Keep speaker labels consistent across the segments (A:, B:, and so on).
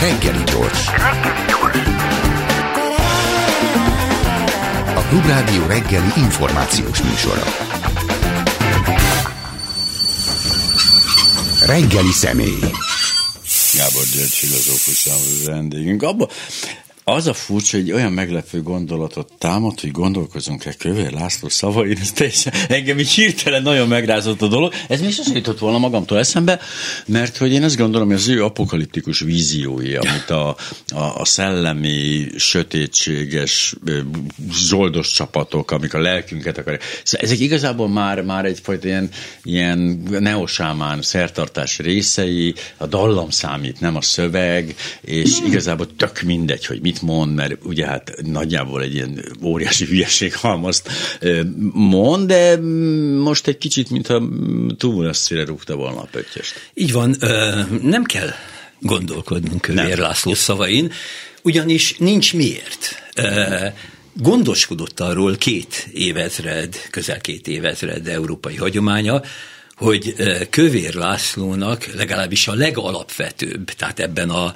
A: Reggeli gyors. A Klubrádió reggeli információs műsora. Reggeli személy.
B: Gábor György filozófus vendégünk. Abba, az a furcsa, hogy olyan meglepő gondolatot támad, hogy gondolkozunk-e Kövér László szavain, ez teljesen, engem így hirtelen nagyon megrázott a dolog. Ez még sosem jutott volna magamtól eszembe, mert hogy én azt gondolom, hogy az ő apokaliptikus víziói, amit a, a, a szellemi, sötétséges, zoldos csapatok, amik a lelkünket akarják. Szóval ezek igazából már, már egyfajta ilyen, ilyen neosámán szertartás részei, a dallam számít, nem a szöveg, és igazából tök mindegy, hogy mit mit mond, mert ugye hát nagyjából egy ilyen óriási hülyeség halmazt mond, de most egy kicsit, mintha túl messzire rúgta volna a pöttyest.
C: Így van, nem kell gondolkodnunk Kövér László szavain, ugyanis nincs miért. Gondoskodott arról két évezred, közel két évezred európai hagyománya, hogy Kövér Lászlónak legalábbis a legalapvetőbb, tehát ebben a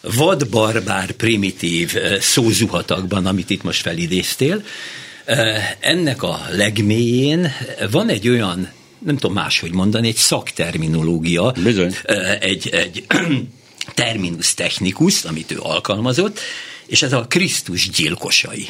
C: vad-barbár, primitív eh, szózuhatakban, amit itt most felidéztél, eh, ennek a legmélyén van egy olyan, nem tudom máshogy mondani, egy szakterminológia,
B: Bizony.
C: Eh, egy, egy terminus technicus, amit ő alkalmazott, és ez a Krisztus gyilkosai.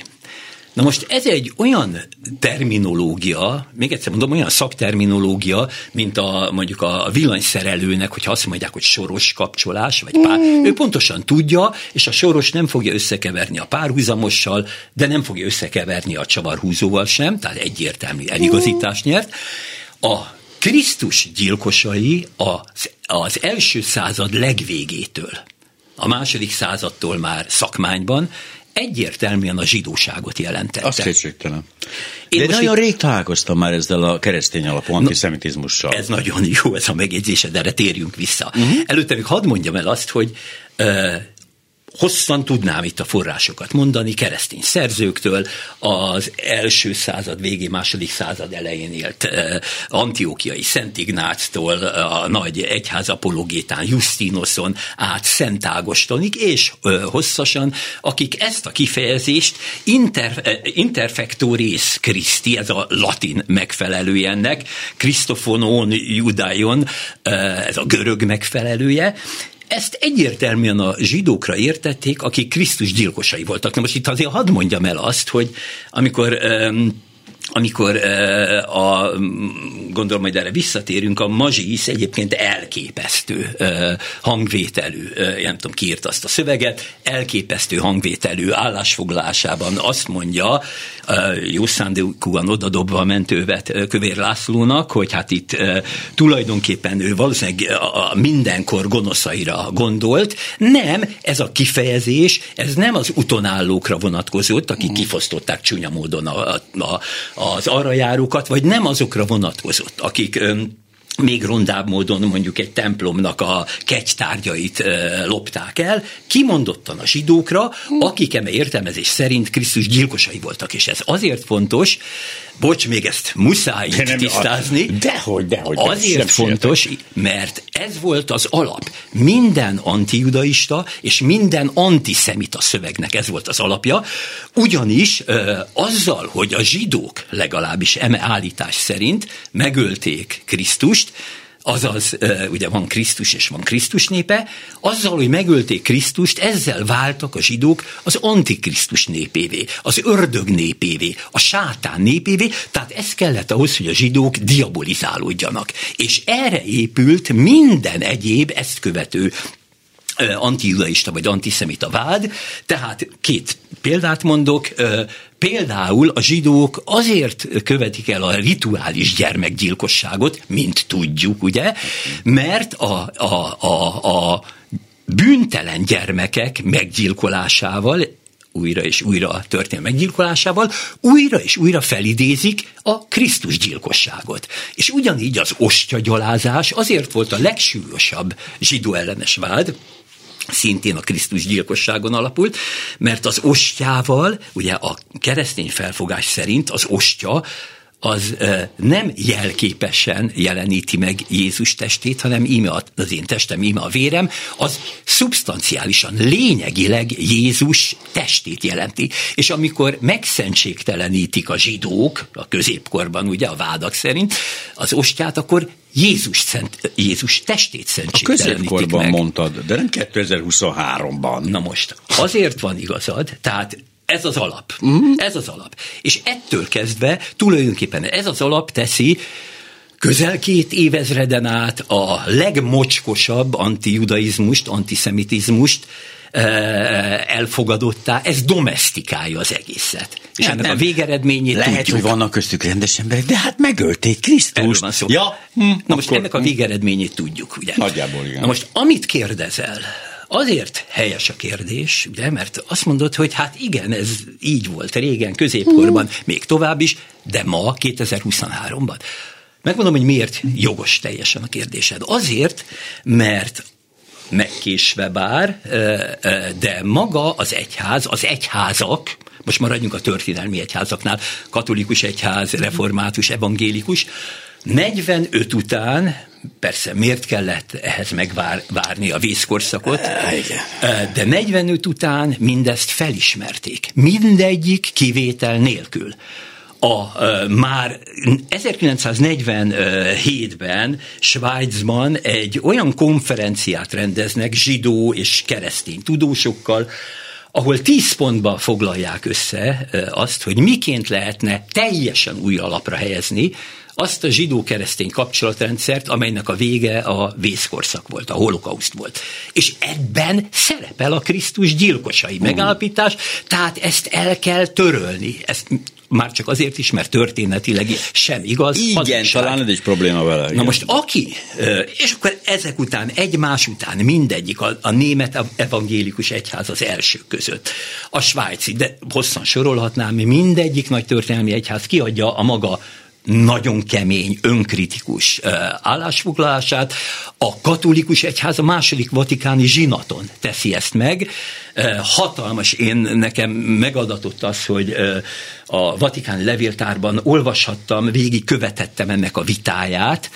C: Na most ez egy olyan terminológia, még egyszer mondom, olyan szakterminológia, mint a mondjuk a villanyszerelőnek, hogyha azt mondják, hogy soros kapcsolás, vagy pár, mm. ő pontosan tudja, és a soros nem fogja összekeverni a párhuzamossal, de nem fogja összekeverni a csavarhúzóval sem, tehát egyértelmű eligazítást nyert. A Krisztus gyilkosai az, az első század legvégétől, a második századtól már szakmányban egyértelműen a zsidóságot jelentette.
B: Az kétségtelen. Én De nagyon itt... rég találkoztam már ezzel a keresztény alapú antiszemitizmussal.
C: Ez nagyon jó, ez a megjegyzés, de erre térjünk vissza. Uh-huh. Előtte még hadd mondjam el azt, hogy hosszan tudnám itt a forrásokat mondani, keresztény szerzőktől, az első század végén, második század elején élt uh, antiókiai Szent Ignáctól, a nagy egyház apologétán Justinoson át Szent Ágostonig, és uh, hosszasan, akik ezt a kifejezést inter, interfectoris Christi, ez a latin megfelelője ennek, Christofonon Judaion, ez a görög megfelelője, ezt egyértelműen a zsidókra értették, akik Krisztus gyilkosai voltak. Na most itt azért hadd mondjam el azt, hogy amikor um, amikor a, gondolom, hogy erre visszatérünk, a mazsisz egyébként elképesztő hangvételű, nem tudom, ki írt azt a szöveget, elképesztő hangvételű állásfoglalásában azt mondja, jó szándékúan odadobva a mentővet Kövér Lászlónak, hogy hát itt tulajdonképpen ő valószínűleg a mindenkor gonoszaira gondolt. Nem, ez a kifejezés, ez nem az utonállókra vonatkozott, akik kifosztották csúnya módon a, a, az arra járókat, vagy nem azokra vonatkozott, akik még rondább módon mondjuk egy templomnak a kegytárgyait e, lopták el, kimondottan a zsidókra, akik eme értelmezés szerint Krisztus gyilkosai voltak, és ez azért fontos, bocs, még ezt muszáj nem, tisztázni.
B: A, dehogy, dehogy.
C: Azért de fontos, mert ez volt az alap. Minden antijudaista és minden antiszemita szövegnek ez volt az alapja, ugyanis ö, azzal, hogy a zsidók legalábbis eme állítás szerint megölték Krisztust, azaz ugye van Krisztus és van Krisztus népe, azzal, hogy megölték Krisztust, ezzel váltak a zsidók az antikrisztus népévé, az ördög népévé, a sátán népévé, tehát ez kellett ahhoz, hogy a zsidók diabolizálódjanak. És erre épült minden egyéb ezt követő antijudaista vagy antiszemita vád, tehát két példát mondok, például a zsidók azért követik el a rituális gyermekgyilkosságot, mint tudjuk, ugye, mert a, a, a, a bűntelen gyermekek meggyilkolásával újra és újra történő meggyilkolásával, újra és újra felidézik a Krisztus gyilkosságot. És ugyanígy az ostyagyalázás azért volt a legsúlyosabb zsidó ellenes vád, szintén a Krisztus gyilkosságon alapult, mert az ostjával, ugye a keresztény felfogás szerint az ostya az nem jelképesen jeleníti meg Jézus testét, hanem íme az én testem, íme a vérem, az szubstanciálisan, lényegileg Jézus testét jelenti. És amikor megszentségtelenítik a zsidók, a középkorban ugye a vádak szerint, az ostját, akkor Jézus, szent, Jézus testét szentségtelenítik
B: A középkorban
C: meg.
B: mondtad, de nem 2023-ban.
C: Na most, azért van igazad, tehát ez az alap. Mm. Ez az alap. És ettől kezdve tulajdonképpen ez az alap teszi közel két évezreden át a legmocskosabb antijudaizmust, antiszemitizmust elfogadottá, ez domestikálja az egészet. És
B: Ja,
C: ennek
B: nem.
C: a végeredményét
B: Lehet,
C: tudjuk.
B: hogy vannak köztük rendes emberek, de hát megölték Krisztust. Ja, hm,
C: Na most ennek a végeredményét tudjuk, ugye?
B: Nagyjából igen.
C: Na most, amit kérdezel, azért helyes a kérdés, ugye, mert azt mondod, hogy hát igen, ez így volt régen, középkorban, még tovább is, de ma, 2023-ban. Megmondom, hogy miért jogos teljesen a kérdésed. Azért, mert megkésve bár, de maga az egyház, az egyházak, most maradjunk a történelmi egyházaknál, katolikus egyház, református, evangélikus, 45 után, persze miért kellett ehhez megvárni a vészkorszakot, de 45 után mindezt felismerték. Mindegyik kivétel nélkül. A uh, már 1947-ben Svájcban egy olyan konferenciát rendeznek zsidó és keresztény tudósokkal, ahol tíz pontban foglalják össze uh, azt, hogy miként lehetne teljesen új alapra helyezni azt a zsidó-keresztény kapcsolatrendszert, amelynek a vége a vészkorszak volt, a holokauszt volt. És ebben szerepel a Krisztus gyilkosai megállapítás, tehát ezt el kell törölni. Ezt már csak azért is, mert történetileg sem igaz.
B: Igen,
C: hazugság.
B: talán ez is probléma vele.
C: Na
B: igen.
C: most aki, és akkor ezek után, egymás után mindegyik, a, a német evangélikus egyház az első között, a svájci, de hosszan sorolhatnám, mindegyik nagy történelmi egyház kiadja a maga nagyon kemény, önkritikus állásfoglalását. A katolikus egyház a második vatikáni zsinaton teszi ezt meg. Hatalmas, én nekem megadatott az, hogy a vatikáni levéltárban olvashattam, végig követettem ennek a vitáját,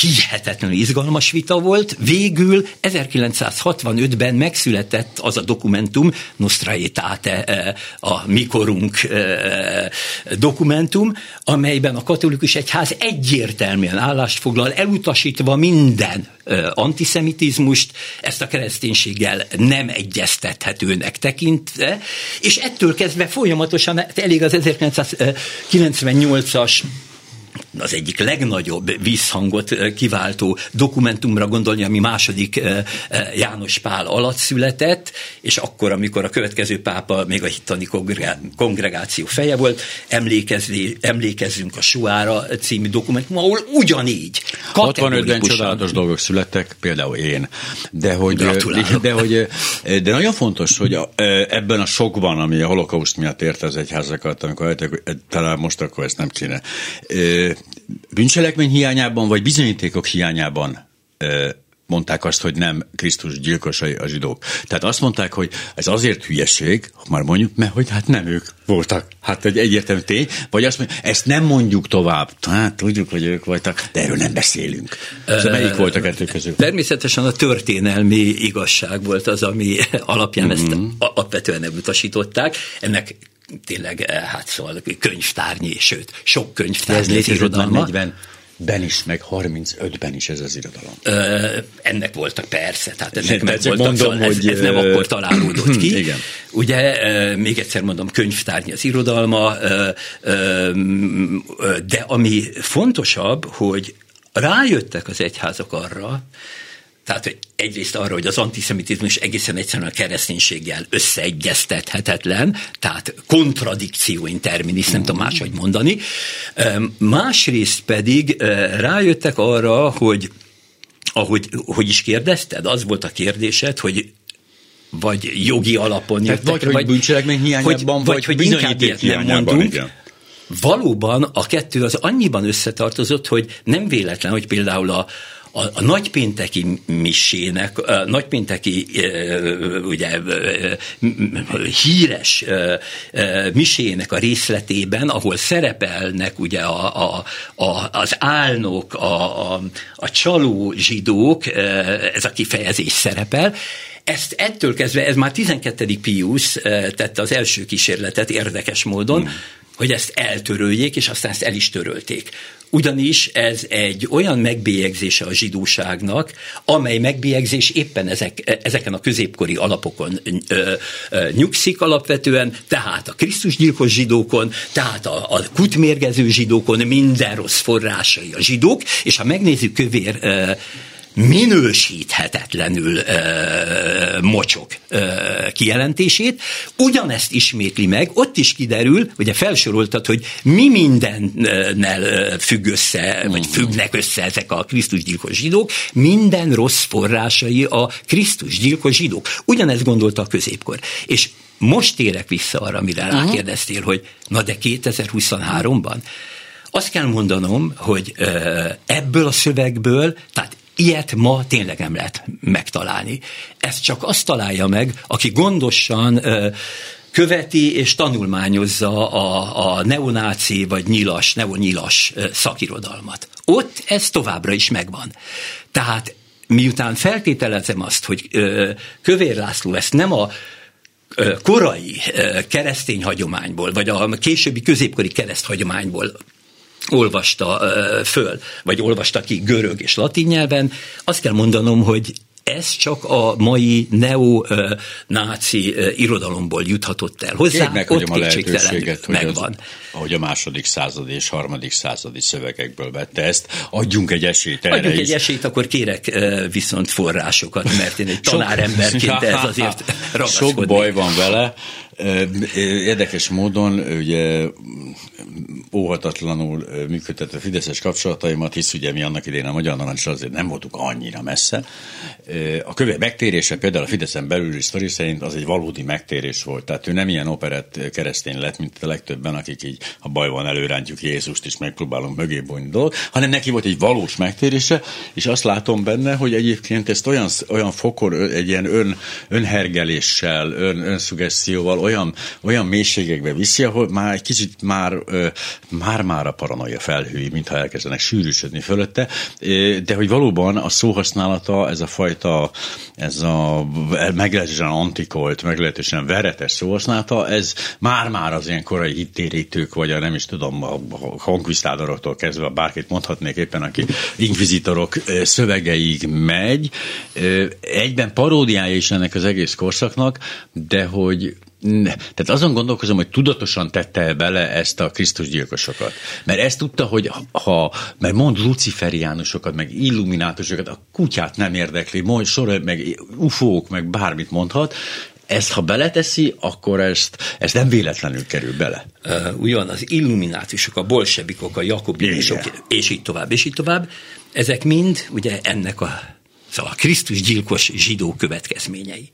C: hihetetlenül izgalmas vita volt. Végül 1965-ben megszületett az a dokumentum, Nostra Aetate, a mikorunk dokumentum, amelyben a katolikus egyház egyértelműen állást foglal, elutasítva minden antiszemitizmust, ezt a kereszténységgel nem egyeztethetőnek tekintve, és ettől kezdve folyamatosan, hát elég az 1998-as az egyik legnagyobb visszhangot kiváltó dokumentumra gondolni, ami második János Pál alatt született, és akkor, amikor a következő pápa még a hittani kongregáció feje volt, emlékezzünk a Suára című dokumentum, ahol ugyanígy
B: 65-ben
C: kategorikusan-
B: csodálatos dolgok születtek, például én. De hogy,
C: Gratulálok.
B: de, hogy de nagyon fontos, hogy a, ebben a sokban, ami a holokauszt miatt érte az egyházakat, amikor hogy talán most akkor ezt nem kéne. Bűncselekmény hiányában, vagy bizonyítékok hiányában mondták azt, hogy nem Krisztus gyilkosai a zsidók. Tehát azt mondták, hogy ez azért hülyeség, már mondjuk, mert hogy hát nem ők voltak. Hát egy egyértelmű tény. Vagy azt mondjuk, ezt nem mondjuk tovább. Hát tudjuk, hogy ők voltak, de erről nem beszélünk. Ez melyik volt a kettő közül?
C: Természetesen a történelmi igazság volt az, ami alapján ezt
B: Mhm.
C: alapvetően elutasították. Ennek tényleg, eh, hát szóval könyvtárnyi, sőt, sok
B: De
C: könyvtárnyi
B: ez
C: az
B: létezett már
C: irodalma.
B: 40-ben is, meg 35-ben is ez az irodalom.
C: Ö, ennek voltak persze, tehát ennek meg voltak,
B: mondom,
C: szóval ez,
B: hogy,
C: ez nem
B: ö,
C: akkor találódott ki.
B: Igen.
C: Ugye, még egyszer mondom, könyvtárnyi az irodalma, de ami fontosabb, hogy rájöttek az egyházak arra, tehát hogy egyrészt arra, hogy az antiszemitizmus egészen egyszerűen a kereszténységgel összeegyeztethetetlen, tehát kontradikció in terminis, nem tudom máshogy mondani. Másrészt pedig rájöttek arra, hogy ahogy hogy is kérdezted, az volt a kérdésed, hogy vagy jogi alapon jöttek,
B: vagy, hogy bűncselekmény hiányában, vagy
C: hogy inkább
B: bizonyíték
C: ilyet nem mondunk.
B: igen.
C: Valóban a kettő az annyiban összetartozott, hogy nem véletlen, hogy például a, a, a nagypénteki misének, a nagypénteki ugye híres misének a részletében, ahol szerepelnek ugye a, a, a, az álnok, a, a, a csaló zsidók, ez a kifejezés szerepel, ezt ettől kezdve, ez már 12. Pius tette az első kísérletet érdekes módon, hmm hogy ezt eltöröljék, és aztán ezt el is törölték. Ugyanis ez egy olyan megbélyegzése a zsidóságnak, amely megbélyegzés éppen ezek, ezeken a középkori alapokon ö, ö, nyugszik alapvetően, tehát a Krisztusgyilkos zsidókon, tehát a, a kutmérgező zsidókon, minden rossz forrásai a zsidók, és ha megnézzük kövér ö, minősíthetetlenül ö, mocsok ö, kijelentését. Ugyanezt ismétli meg, ott is kiderül, ugye felsoroltad, hogy mi mindennel függ össze, vagy mm. függnek össze ezek a Krisztusgyilkos zsidók, minden rossz forrásai a Krisztusgyilkos zsidók. Ugyanezt gondolta a középkor. És most térek vissza arra, amire uh-huh. rákérdeztél, hogy na de 2023-ban, azt kell mondanom, hogy ebből a szövegből, tehát Ilyet ma tényleg nem lehet megtalálni. Ezt csak azt találja meg, aki gondosan követi és tanulmányozza a, a neonáci vagy nyilas, neonyilas szakirodalmat. Ott ez továbbra is megvan. Tehát miután feltételezem azt, hogy Kövér László ezt nem a korai keresztény hagyományból, vagy a későbbi középkori kereszt hagyományból olvasta föl, vagy olvasta ki görög és latin nyelven, azt kell mondanom, hogy ez csak a mai neo-náci irodalomból juthatott el hozzá,
B: Én ott a lehetőséget, hogy megvan. Az, ahogy a második századi és harmadik századi szövegekből vette ezt, adjunk egy esélyt erre
C: Adjunk
B: is.
C: egy esélyt, akkor kérek viszont forrásokat, mert én egy tanáremberként ez azért ragaszkodnék.
B: Sok baj van vele, Érdekes módon ugye óhatatlanul működtetve Fideszes kapcsolataimat, hisz ugye mi annak idején a Magyar Narancsal azért nem voltunk annyira messze. A kövé megtérése például a Fideszen belüli sztori szerint az egy valódi megtérés volt. Tehát ő nem ilyen operett keresztény lett, mint a legtöbben, akik így, ha baj van, előrántjuk Jézust, és megpróbálunk mögé bonyni dolog, hanem neki volt egy valós megtérése, és azt látom benne, hogy egyébként ezt olyan, olyan fokor, egy ilyen ön, önhergeléssel, ön, önszugesszióval, olyan, olyan mélységekbe viszi, ahol már egy kicsit már, már-már a paranoia felhői, mintha elkezdenek sűrűsödni fölötte, de hogy valóban a szóhasználata, ez a fajta, ez a meglehetősen antikolt, meglehetősen veretes szóhasználata, ez már-már az ilyen korai hittérítők, vagy a nem is tudom, a konkvisztádoroktól kezdve, bárkit mondhatnék éppen, aki inkvizitorok szövegeig megy. Egyben paródiája is ennek az egész korszaknak, de hogy tehát azon gondolkozom, hogy tudatosan tette bele ezt a Krisztus gyilkosokat. Mert ezt tudta, hogy ha, mert mond luciferiánusokat, meg illuminátusokat, a kutyát nem érdekli, mond sor, meg ufók, meg bármit mondhat, ezt ha beleteszi, akkor ezt, ezt nem véletlenül kerül bele.
C: Uh, ugyan az illuminátusok, a bolsebikok, a jakobinusok, és így tovább, és így tovább, ezek mind ugye ennek a, szóval a Krisztus gyilkos zsidó következményei.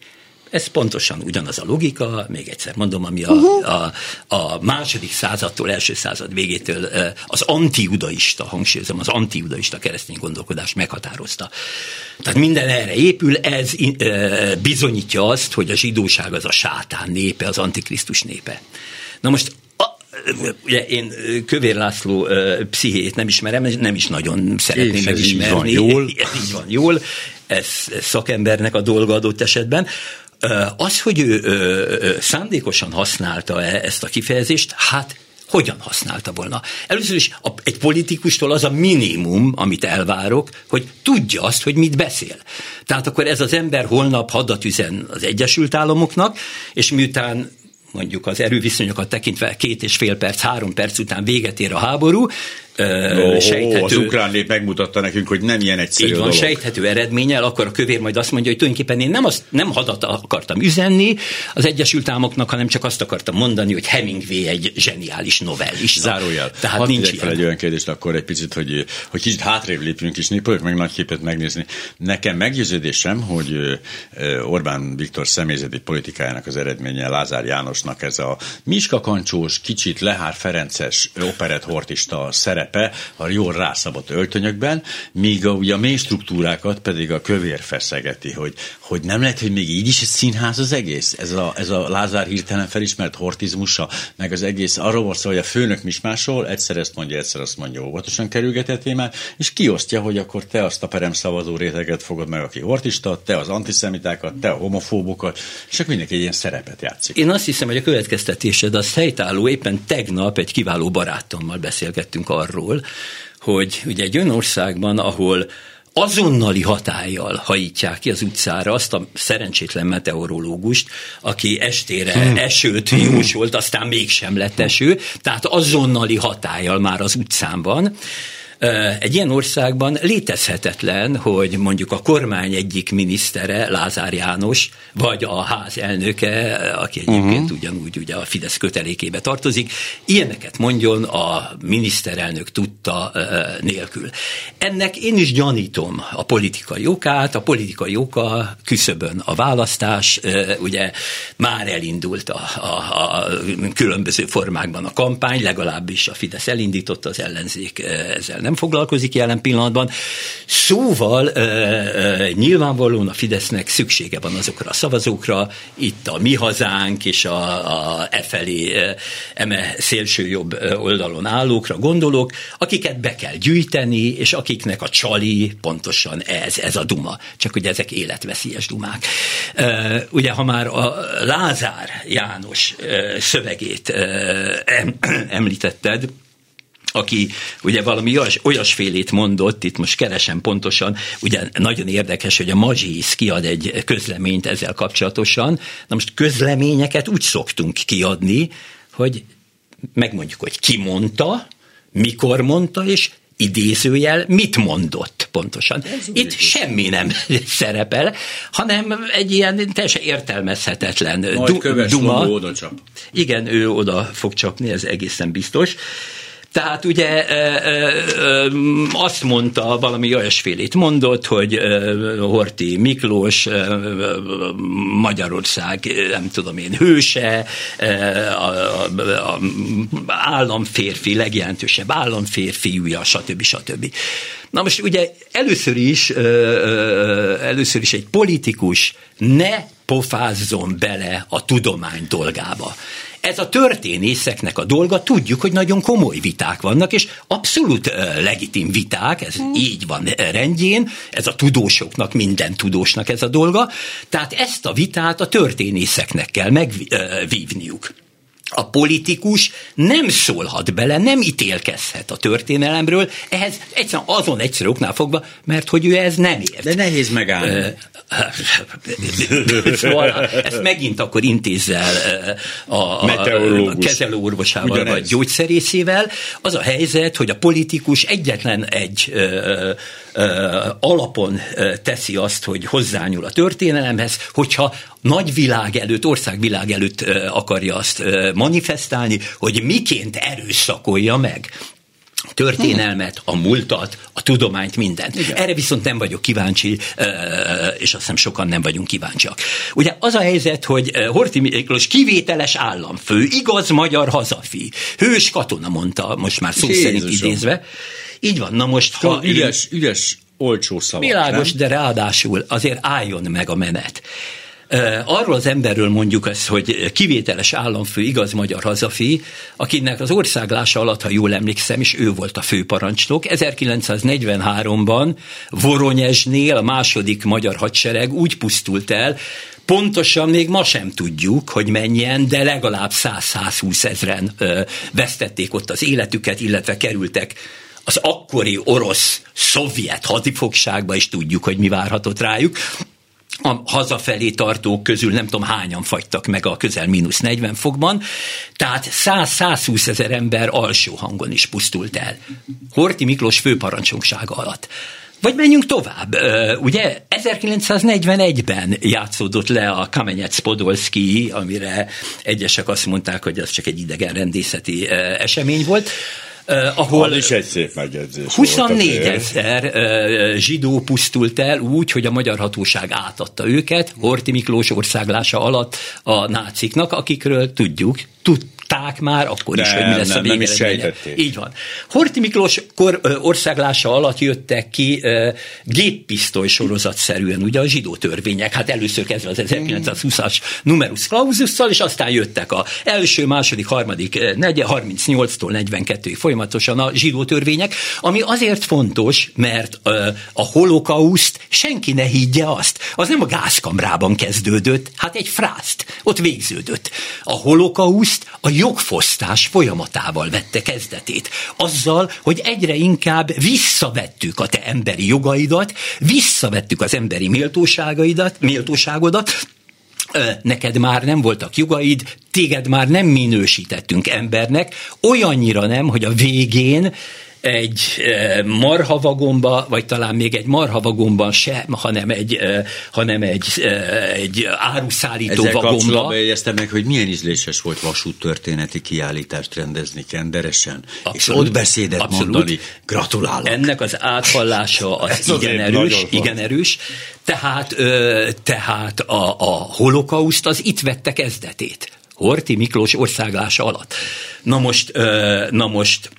C: Ez pontosan ugyanaz a logika, még egyszer mondom, ami a, uh-huh. a, a második századtól, első század végétől az antiudaista, hangsúlyozom, az antiudaista keresztény gondolkodás meghatározta. Tehát minden erre épül, ez bizonyítja azt, hogy a zsidóság az a sátán népe, az antikrisztus népe. Na most ugye én Kövér László pszichét nem ismerem, nem is nagyon szeretném megismerni.
B: Így van jól.
C: Ez így van jól, ez, ez szakembernek a dolga adott esetben. Az, hogy ő szándékosan használta -e ezt a kifejezést, hát hogyan használta volna? Először is a, egy politikustól az a minimum, amit elvárok, hogy tudja azt, hogy mit beszél. Tehát akkor ez az ember holnap hadat üzen az Egyesült Államoknak, és miután mondjuk az erőviszonyokat tekintve két és fél perc, három perc után véget ér a háború,
B: oh, sejthető... Az ukrán nép megmutatta nekünk, hogy nem ilyen egyszerű
C: Így van, dolog. sejthető eredménnyel, akkor a kövér majd azt mondja, hogy tulajdonképpen én nem, azt, nem hadat akartam üzenni az Egyesült Államoknak, hanem csak azt akartam mondani, hogy Hemingway egy zseniális novellista.
B: Zárójel. Tehát Hadd nincs fel egy olyan kérdést akkor egy picit, hogy, hogy kicsit hátrébb lépjünk, és próbáljuk meg nagy képet megnézni. Nekem meggyőződésem, hogy Orbán Viktor személyzeti politikájának az eredménye Lázár Jánosnak ez a Miska Kancsós, kicsit Lehár Ferences operett hortista szerep szerepe a jól rászabott öltönyökben, míg a, ugye a mély struktúrákat pedig a kövér feszegeti, hogy, hogy nem lehet, hogy még így is egy színház az egész, ez a, ez a Lázár hirtelen felismert hortizmusa, meg az egész arról van szó, hogy a főnök mismásol, egyszer ezt mondja, egyszer azt mondja, óvatosan kerülgetett témát, és kiosztja, hogy akkor te azt a perem szavazó réteget fogod meg, aki hortista, te az antiszemitákat, te a homofóbokat, és akkor mindenki egy ilyen szerepet játszik.
C: Én azt hiszem, hogy a következtetésed az helytálló. Éppen tegnap egy kiváló barátommal beszélgettünk arról, hogy ugye egy olyan országban, ahol azonnali hatállyal hajítják ki az utcára azt a szerencsétlen meteorológust, aki estére hmm. esőt jósolt, aztán mégsem lett eső, tehát azonnali hatállyal már az utcán van. Egy ilyen országban létezhetetlen, hogy mondjuk a kormány egyik minisztere, Lázár János, vagy a ház elnöke, aki egyébként uh-huh. ugyanúgy ugye a Fidesz kötelékébe tartozik, ilyeneket mondjon a miniszterelnök tudta nélkül. Ennek én is gyanítom a politikai okát, a politikai oka küszöbön a választás, ugye már elindult a, a, a különböző formákban a kampány, legalábbis a Fidesz elindította, az ellenzék ezzel nem foglalkozik jelen pillanatban. Szóval e, e, nyilvánvalóan a Fidesznek szüksége van azokra a szavazókra, itt a mi hazánk és a, a e felé, eme szélső jobb oldalon állókra gondolok, akiket be kell gyűjteni, és akiknek a csali pontosan ez, ez a duma. Csak ugye ezek életveszélyes dumák. E, ugye, ha már a Lázár János szövegét említetted, aki ugye valami olyas, olyasfélét mondott, itt most keresem pontosan, ugye nagyon érdekes, hogy a Mazsis kiad egy közleményt ezzel kapcsolatosan. Na most közleményeket úgy szoktunk kiadni, hogy megmondjuk, hogy ki mondta, mikor mondta, és idézőjel mit mondott pontosan. Itt semmi nem szerepel, hanem egy ilyen teljesen értelmezhetetlen
B: du- duma. Oda csap.
C: Igen, ő oda fog csapni, ez egészen biztos. Tehát ugye azt mondta, valami olyasfélét mondott, hogy Horti Miklós Magyarország, nem tudom én, hőse, a, a, a államférfi, legjelentősebb államférfiúja, stb. stb. Na most ugye először is, először is egy politikus ne pofázzon bele a tudomány dolgába ez a történészeknek a dolga, tudjuk, hogy nagyon komoly viták vannak, és abszolút legitim viták, ez hmm. így van rendjén, ez a tudósoknak, minden tudósnak ez a dolga, tehát ezt a vitát a történészeknek kell megvívniuk a politikus nem szólhat bele, nem ítélkezhet a történelemről, ehhez egyszerűen azon egyszerű oknál fogva, mert hogy ő ez nem ért.
B: De nehéz megállni.
C: szóval ezt megint akkor intézzel a, a, a kezelőorvosával Ugyanez. vagy gyógyszerészével. Az a helyzet, hogy a politikus egyetlen egy ö, ö, alapon teszi azt, hogy hozzányúl a történelemhez, hogyha nagyvilág előtt, országvilág előtt akarja azt manifestálni, hogy miként erőszakolja meg történelmet, a múltat, a tudományt, mindent. Igen. Erre viszont nem vagyok kíváncsi, és azt hiszem sokan nem vagyunk kíváncsiak. Ugye az a helyzet, hogy Horti Miklós kivételes államfő, igaz magyar hazafi, hős katona mondta, most már szó Jézusom. szerint idézve. Így van, na most...
B: Ha üres, üres, olcsó szavak,
C: Világos, nem? de ráadásul azért álljon meg a menet. Arról az emberről mondjuk ezt, hogy kivételes államfő, igaz magyar hazafi, akinek az országlása alatt, ha jól emlékszem, és ő volt a főparancsnok. 1943-ban Voronyezsnél a második magyar hadsereg úgy pusztult el, Pontosan még ma sem tudjuk, hogy mennyien, de legalább 100-120 ezeren ö, vesztették ott az életüket, illetve kerültek az akkori orosz-szovjet hadifogságba, és tudjuk, hogy mi várhatott rájuk a hazafelé tartók közül nem tudom hányan fagytak meg a közel mínusz 40 fokban, tehát 100-120 ezer ember alsó hangon is pusztult el. Horti Miklós főparancsnoksága alatt. Vagy menjünk tovább. Ugye 1941-ben játszódott le a Kamenec Podolski, amire egyesek azt mondták, hogy az csak egy idegen rendészeti esemény volt.
B: Uh, ahol is egy szép megjegyzés
C: 24 ezer uh, zsidó pusztult el úgy, hogy a magyar hatóság átadta őket Horti Miklós országlása alatt a náciknak, akikről tudjuk, tud, tudták már akkor is,
B: De
C: hogy mi lesz
B: nem,
C: a
B: nem
C: végeredménye. Így van. Horti Miklós kor, országlása alatt jöttek ki géppisztoly sorozatszerűen, ugye a zsidó törvények, hát először kezdve az 1920-as numerus claususszal, és aztán jöttek a első, második, harmadik, ö, negye, 38-tól 42-ig folyamatosan a zsidó törvények, ami azért fontos, mert a holokauszt senki ne higgye azt. Az nem a gázkamrában kezdődött, hát egy frászt, ott végződött. A holokauszt a jogfosztás folyamatával vette kezdetét. Azzal, hogy egyre inkább visszavettük a te emberi jogaidat, visszavettük az emberi méltóságaidat, méltóságodat, neked már nem voltak jogaid, téged már nem minősítettünk embernek, olyannyira nem, hogy a végén egy eh, marhavagomba, vagy talán még egy marhavagomban sem, hanem egy, eh, hanem egy, eh, egy áruszállító
B: Ezzel
C: vagomba.
B: jegyeztem meg, hogy milyen ízléses volt vasúttörténeti kiállítást rendezni Kenderesen,
C: Abszolút.
B: és ott beszédet
C: Abszolút.
B: mondani. Gratulálok.
C: Ennek az áthallása az igen erős, igen erős. Tehát, tehát a, a holokauszt az itt vette kezdetét. Horti Miklós országlása alatt. Na most, na most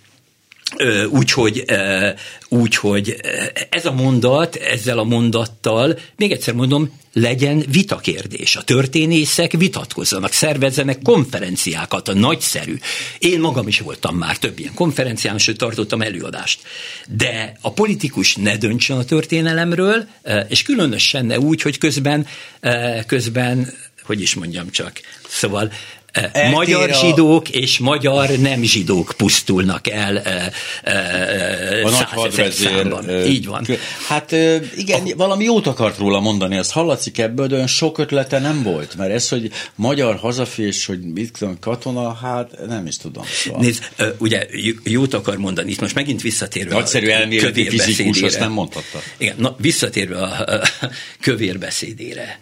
C: Úgyhogy ö, úgyhogy ö, ez a mondat, ezzel a mondattal, még egyszer mondom, legyen vitakérdés. A történészek vitatkozzanak, szervezzenek konferenciákat, a nagyszerű. Én magam is voltam már több ilyen konferencián, sőt tartottam előadást. De a politikus ne döntsön a történelemről, és különösen ne úgy, hogy közben, közben, hogy is mondjam csak, szóval
B: Eltér
C: magyar
B: a-
C: zsidók és magyar nem zsidók pusztulnak el e,
B: a
C: százezer számban. Így van.
B: Hát igen, valami jót akart róla mondani, ezt hallatszik ebből, de olyan sok ötlete nem volt, mert ez, hogy magyar hazafés, hogy mit tudom, katona, hát nem is tudom. Szóval.
C: Nézd, ugye jót akar mondani, itt most megint visszatérve
B: Nagyszerű
C: a
B: elméleti
C: kövér
B: fizikus, azt nem mondhatta.
C: Igen, na, visszatérve a, a kövér beszédére.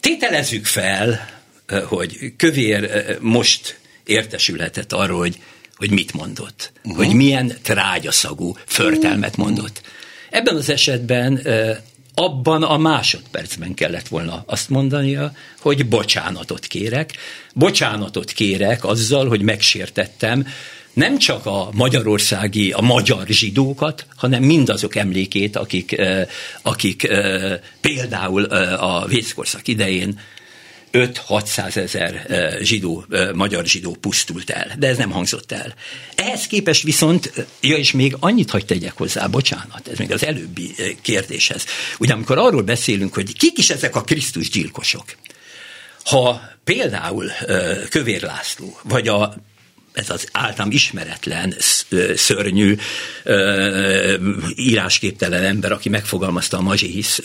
C: Tételezzük fel, hogy kövér ö, most értesülhetett arról, hogy, hogy mit mondott, uh-huh. hogy milyen trágyaszagú förtelmet mondott. Ebben az esetben ö, abban a másodpercben kellett volna azt mondania, hogy bocsánatot kérek. Bocsánatot kérek azzal, hogy megsértettem nem csak a magyarországi, a magyar zsidókat, hanem mindazok emlékét, akik, eh, akik eh, például eh, a vészkorszak idején 5-600 ezer zsidó, magyar zsidó pusztult el, de ez nem hangzott el. Ehhez képest viszont, ja és még annyit hagy tegyek hozzá, bocsánat, ez még az előbbi kérdéshez. Ugye amikor arról beszélünk, hogy kik is ezek a Krisztus gyilkosok, ha például Kövér László, vagy a ez az általam ismeretlen, szörnyű, írásképtelen ember, aki megfogalmazta a mazsihisz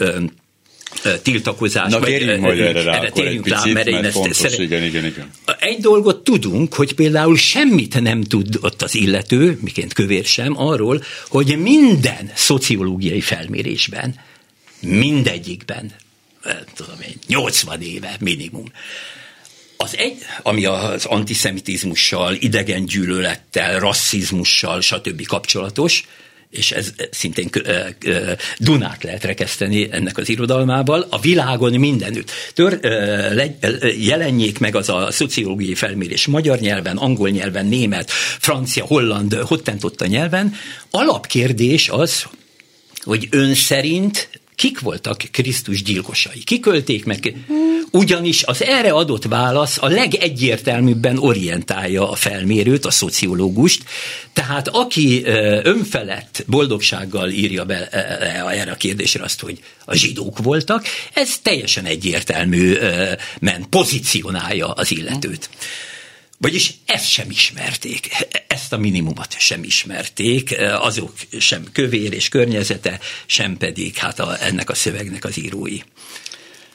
C: tiltakozást.
B: Na
C: vagy,
B: majd erre rá
C: erre térjünk rá, mert én ezt
B: fontos,
C: szeret-
B: igen, igen, igen.
C: egy dolgot tudunk, hogy például semmit nem tudott az illető, miként kövér sem, arról, hogy minden szociológiai felmérésben, mindegyikben, tudom én, 80 éve minimum, az egy, ami az antiszemitizmussal, idegen gyűlölettel, rasszizmussal, stb. kapcsolatos, és ez szintén kö- ö, ö, Dunát lehet rekeszteni ennek az irodalmával, a világon mindenütt. Tör, jelenjék meg az a szociológiai felmérés magyar nyelven, angol nyelven, német, francia, holland, hottentotta nyelven. Alapkérdés az, hogy ön szerint kik voltak Krisztus gyilkosai? Kikölték meg? Ugyanis az erre adott válasz a legegyértelműbben orientálja a felmérőt, a szociológust, tehát aki önfelett boldogsággal írja be erre a kérdésre azt, hogy a zsidók voltak, ez teljesen egyértelműen pozícionálja az illetőt. Vagyis ezt sem ismerték, ezt a minimumot sem ismerték, azok sem kövér és környezete, sem pedig hát a, ennek a szövegnek az írói.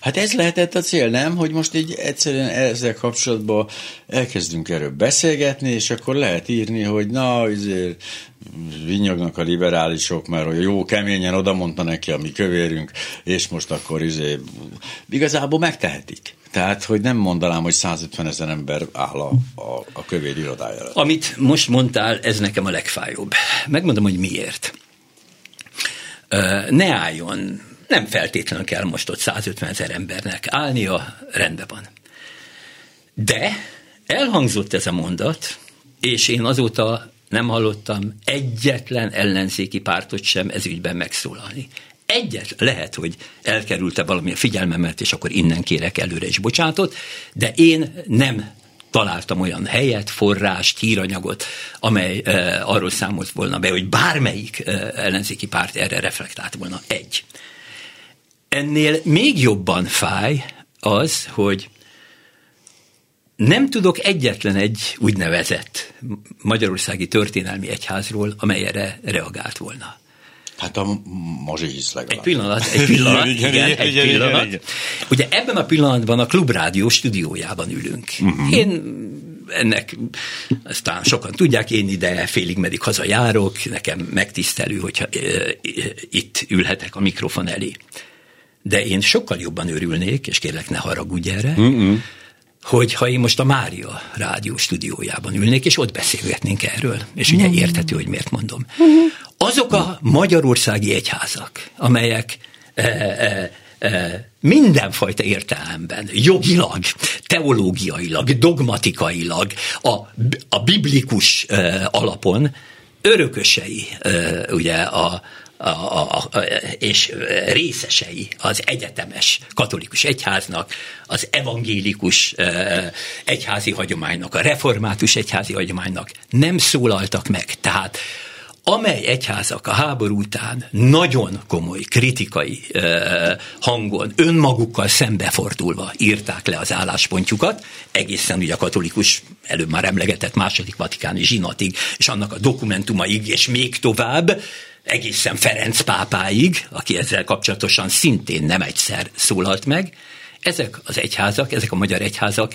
B: Hát ez lehetett a cél, nem? Hogy most így egyszerűen ezzel kapcsolatban elkezdünk erről beszélgetni, és akkor lehet írni, hogy na, azért vinyognak a liberálisok, mert hogy jó, keményen oda mondta neki a mi kövérünk, és most akkor izé, igazából megtehetik. Tehát, hogy nem mondanám, hogy 150 ezer ember áll a, a, a kövér irodájára.
C: Amit most mondtál, ez nekem a legfájóbb. Megmondom, hogy miért. Ne álljon, nem feltétlenül kell most ott 150 ezer embernek állnia, rendben van. De elhangzott ez a mondat, és én azóta nem hallottam egyetlen ellenzéki pártot sem ez ügyben megszólalni. Egyet lehet, hogy elkerülte valami a figyelmemet, és akkor innen kérek előre is bocsánatot, de én nem találtam olyan helyet, forrást, híranyagot, amely e, arról számolt volna be, hogy bármelyik e, ellenzéki párt erre reflektált volna. Egy. Ennél még jobban fáj az, hogy nem tudok egyetlen egy úgynevezett magyarországi történelmi egyházról, amely erre reagált volna.
B: Hát a mazsihisz legalább.
C: Egy pillanat, egy pillanat, igen, igen, egy igen, pillanat. Igen, igen. Ugye ebben a pillanatban a Klubrádió stúdiójában ülünk. Uh-huh. Én ennek, aztán sokan tudják, én ide félig meddig hazajárok, nekem megtisztelő, hogyha e, itt ülhetek a mikrofon elé. De én sokkal jobban örülnék, és kérlek ne haragudj erre, uh-uh hogy ha én most a Mária rádió stúdiójában ülnék, és ott beszélgetnénk erről, és ugye érthető, hogy miért mondom. Azok a magyarországi egyházak, amelyek e, e, e, mindenfajta értelemben, jogilag, teológiailag, dogmatikailag, a, a biblikus e, alapon örökösei e, ugye a, a, a, a, és részesei az egyetemes katolikus egyháznak, az evangélikus egyházi hagyománynak, a református egyházi hagyománynak nem szólaltak meg. Tehát amely egyházak a háború után nagyon komoly kritikai hangon, önmagukkal szembefordulva írták le az álláspontjukat, egészen ugye a katolikus, előbb már emlegetett második vatikáni zsinatig, és annak a dokumentumaig, és még tovább, egészen Ferenc pápáig, aki ezzel kapcsolatosan szintén nem egyszer szólalt meg, ezek az egyházak, ezek a magyar egyházak,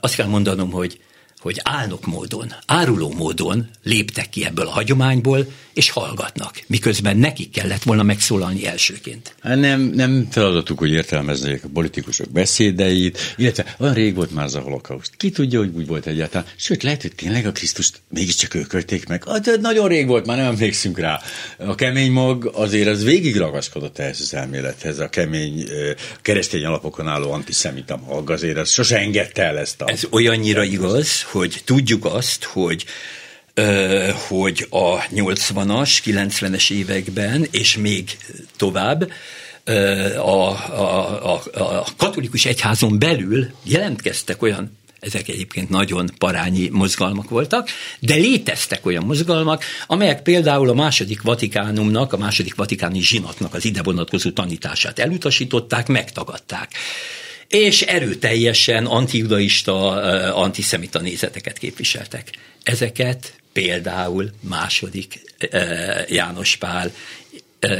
C: azt kell mondanom, hogy hogy álnok módon, áruló módon léptek ki ebből a hagyományból, és hallgatnak, miközben nekik kellett volna megszólalni elsőként.
B: Hát nem, nem feladatuk, hogy értelmezzék a politikusok beszédeit, illetve olyan rég volt már az a holokauszt. Ki tudja, hogy úgy volt egyáltalán. Sőt, lehet, hogy tényleg a Krisztust mégiscsak ők ölték meg. Hát, nagyon rég volt, már nem emlékszünk rá. A kemény mag azért az végig ragaszkodott ehhez az elmélethez. A kemény keresztény alapokon álló antiszemita mag azért az sose engedte el ezt a...
C: Ez olyannyira igaz, hogy tudjuk azt, hogy hogy a 80-as, 90-es években, és még tovább, a, a, a, a katolikus egyházon belül jelentkeztek olyan ezek egyébként nagyon parányi mozgalmak voltak, de léteztek olyan mozgalmak, amelyek például a második vatikánumnak, a második vatikáni zsinatnak az ide vonatkozó tanítását elutasították, megtagadták és erőteljesen antijudaista, antiszemita nézeteket képviseltek. Ezeket például második János Pál,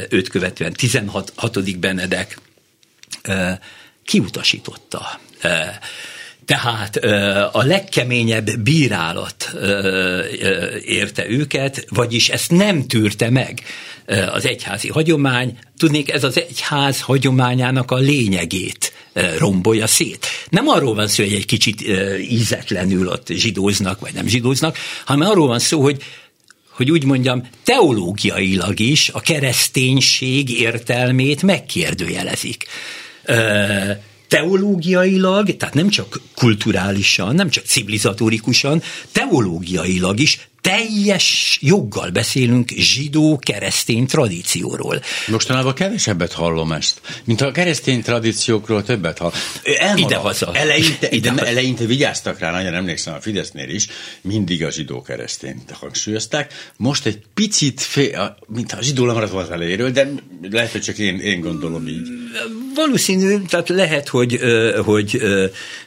C: őt követően 16. Benedek kiutasította. Tehát a legkeményebb bírálat érte őket, vagyis ezt nem tűrte meg az egyházi hagyomány. Tudnék, ez az egyház hagyományának a lényegét rombolja szét. Nem arról van szó, hogy egy kicsit ízetlenül ott zsidóznak, vagy nem zsidóznak, hanem arról van szó, hogy hogy úgy mondjam, teológiailag is a kereszténység értelmét megkérdőjelezik teológiailag, tehát nem csak kulturálisan, nem csak civilizatorikusan, teológiailag is teljes joggal beszélünk zsidó-keresztény tradícióról.
B: Mostanában kevesebbet hallom ezt, mint a keresztény tradíciókról többet hall.
C: Ide-haza.
B: Eleinte, ide, ide eleinte vigyáztak rá, nagyon emlékszem a Fidesznél is, mindig a zsidó-keresztényt hangsúlyozták. Most egy picit, fél, mint a zsidó lemaradt volt elejéről, de lehet, hogy csak én, én gondolom így.
C: Valószínű, tehát lehet, hogy, hogy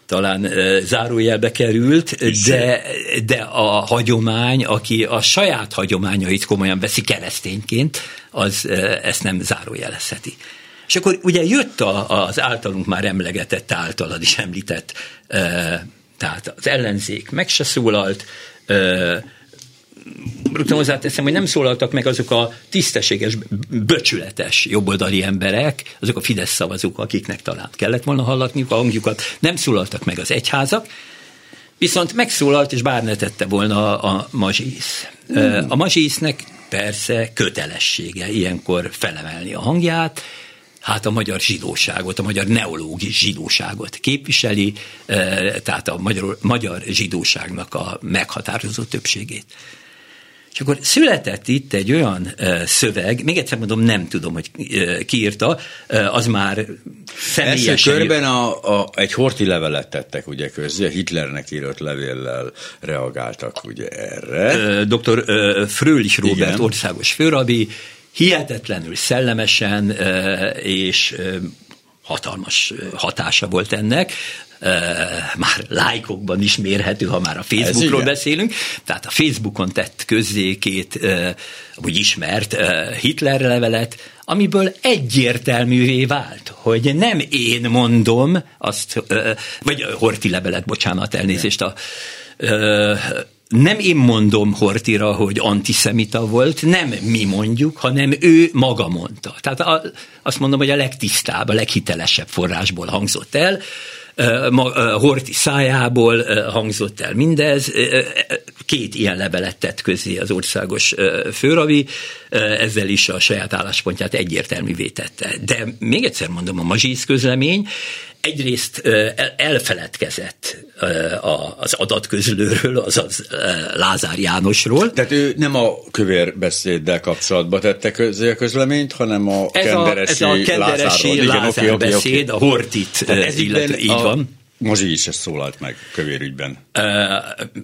C: talán zárójelbe került, de, de a hagyomány, aki a saját hagyományait komolyan veszi keresztényként, az ezt nem zárójelezheti. És akkor ugye jött a, az általunk már emlegetett, általad is említett, tehát az ellenzék meg se szólalt, rögtön hozzáteszem, hogy nem szólaltak meg azok a tisztességes, böcsületes jobboldali emberek, azok a Fidesz szavazók, akiknek talán kellett volna hallatniuk a hangjukat, nem szólaltak meg az egyházak, viszont megszólalt, és bár ne tette volna a mazsisz. Mm. A mazsisznek persze kötelessége ilyenkor felemelni a hangját, hát a magyar zsidóságot, a magyar neológis zsidóságot képviseli, tehát a magyar, magyar zsidóságnak a meghatározó többségét. És akkor született itt egy olyan szöveg, még egyszer mondom, nem tudom, hogy ki írta, az már személyesen...
B: Első körben a, a, egy horti levelet tettek ugye közé, Hitlernek írott levéllel reagáltak ugye erre.
C: Dr. Frölich Robert Igen. országos főrabi hihetetlenül szellemesen és hatalmas hatása volt ennek már lájkokban is mérhető, ha már a Facebookról beszélünk. Tehát a Facebookon tett közzé két, vagy ismert Hitler levelet, amiből egyértelművé vált, hogy nem én mondom azt, vagy Horti levelet, bocsánat, elnézést a nem én mondom Hortira, hogy antiszemita volt, nem mi mondjuk, hanem ő maga mondta. Tehát a, azt mondom, hogy a legtisztább, a leghitelesebb forrásból hangzott el, Horti szájából hangzott el mindez. Két ilyen levelet tett közé az országos főravi, ezzel is a saját álláspontját egyértelművé tette. De még egyszer mondom, a mazsisz közlemény egyrészt elfeledkezett az adatközlőről, azaz Lázár Jánosról.
B: Tehát ő nem a kövér beszéddel kapcsolatban tette közé a közleményt, hanem a ez kenderesi, a, ez a kenderesi Lázárról.
C: Lázár Igen, okay, beszéd, okay. a Hortit, ez illetve, így a, van.
B: Mazsi is ezt szólalt meg kövérügyben.
C: Uh,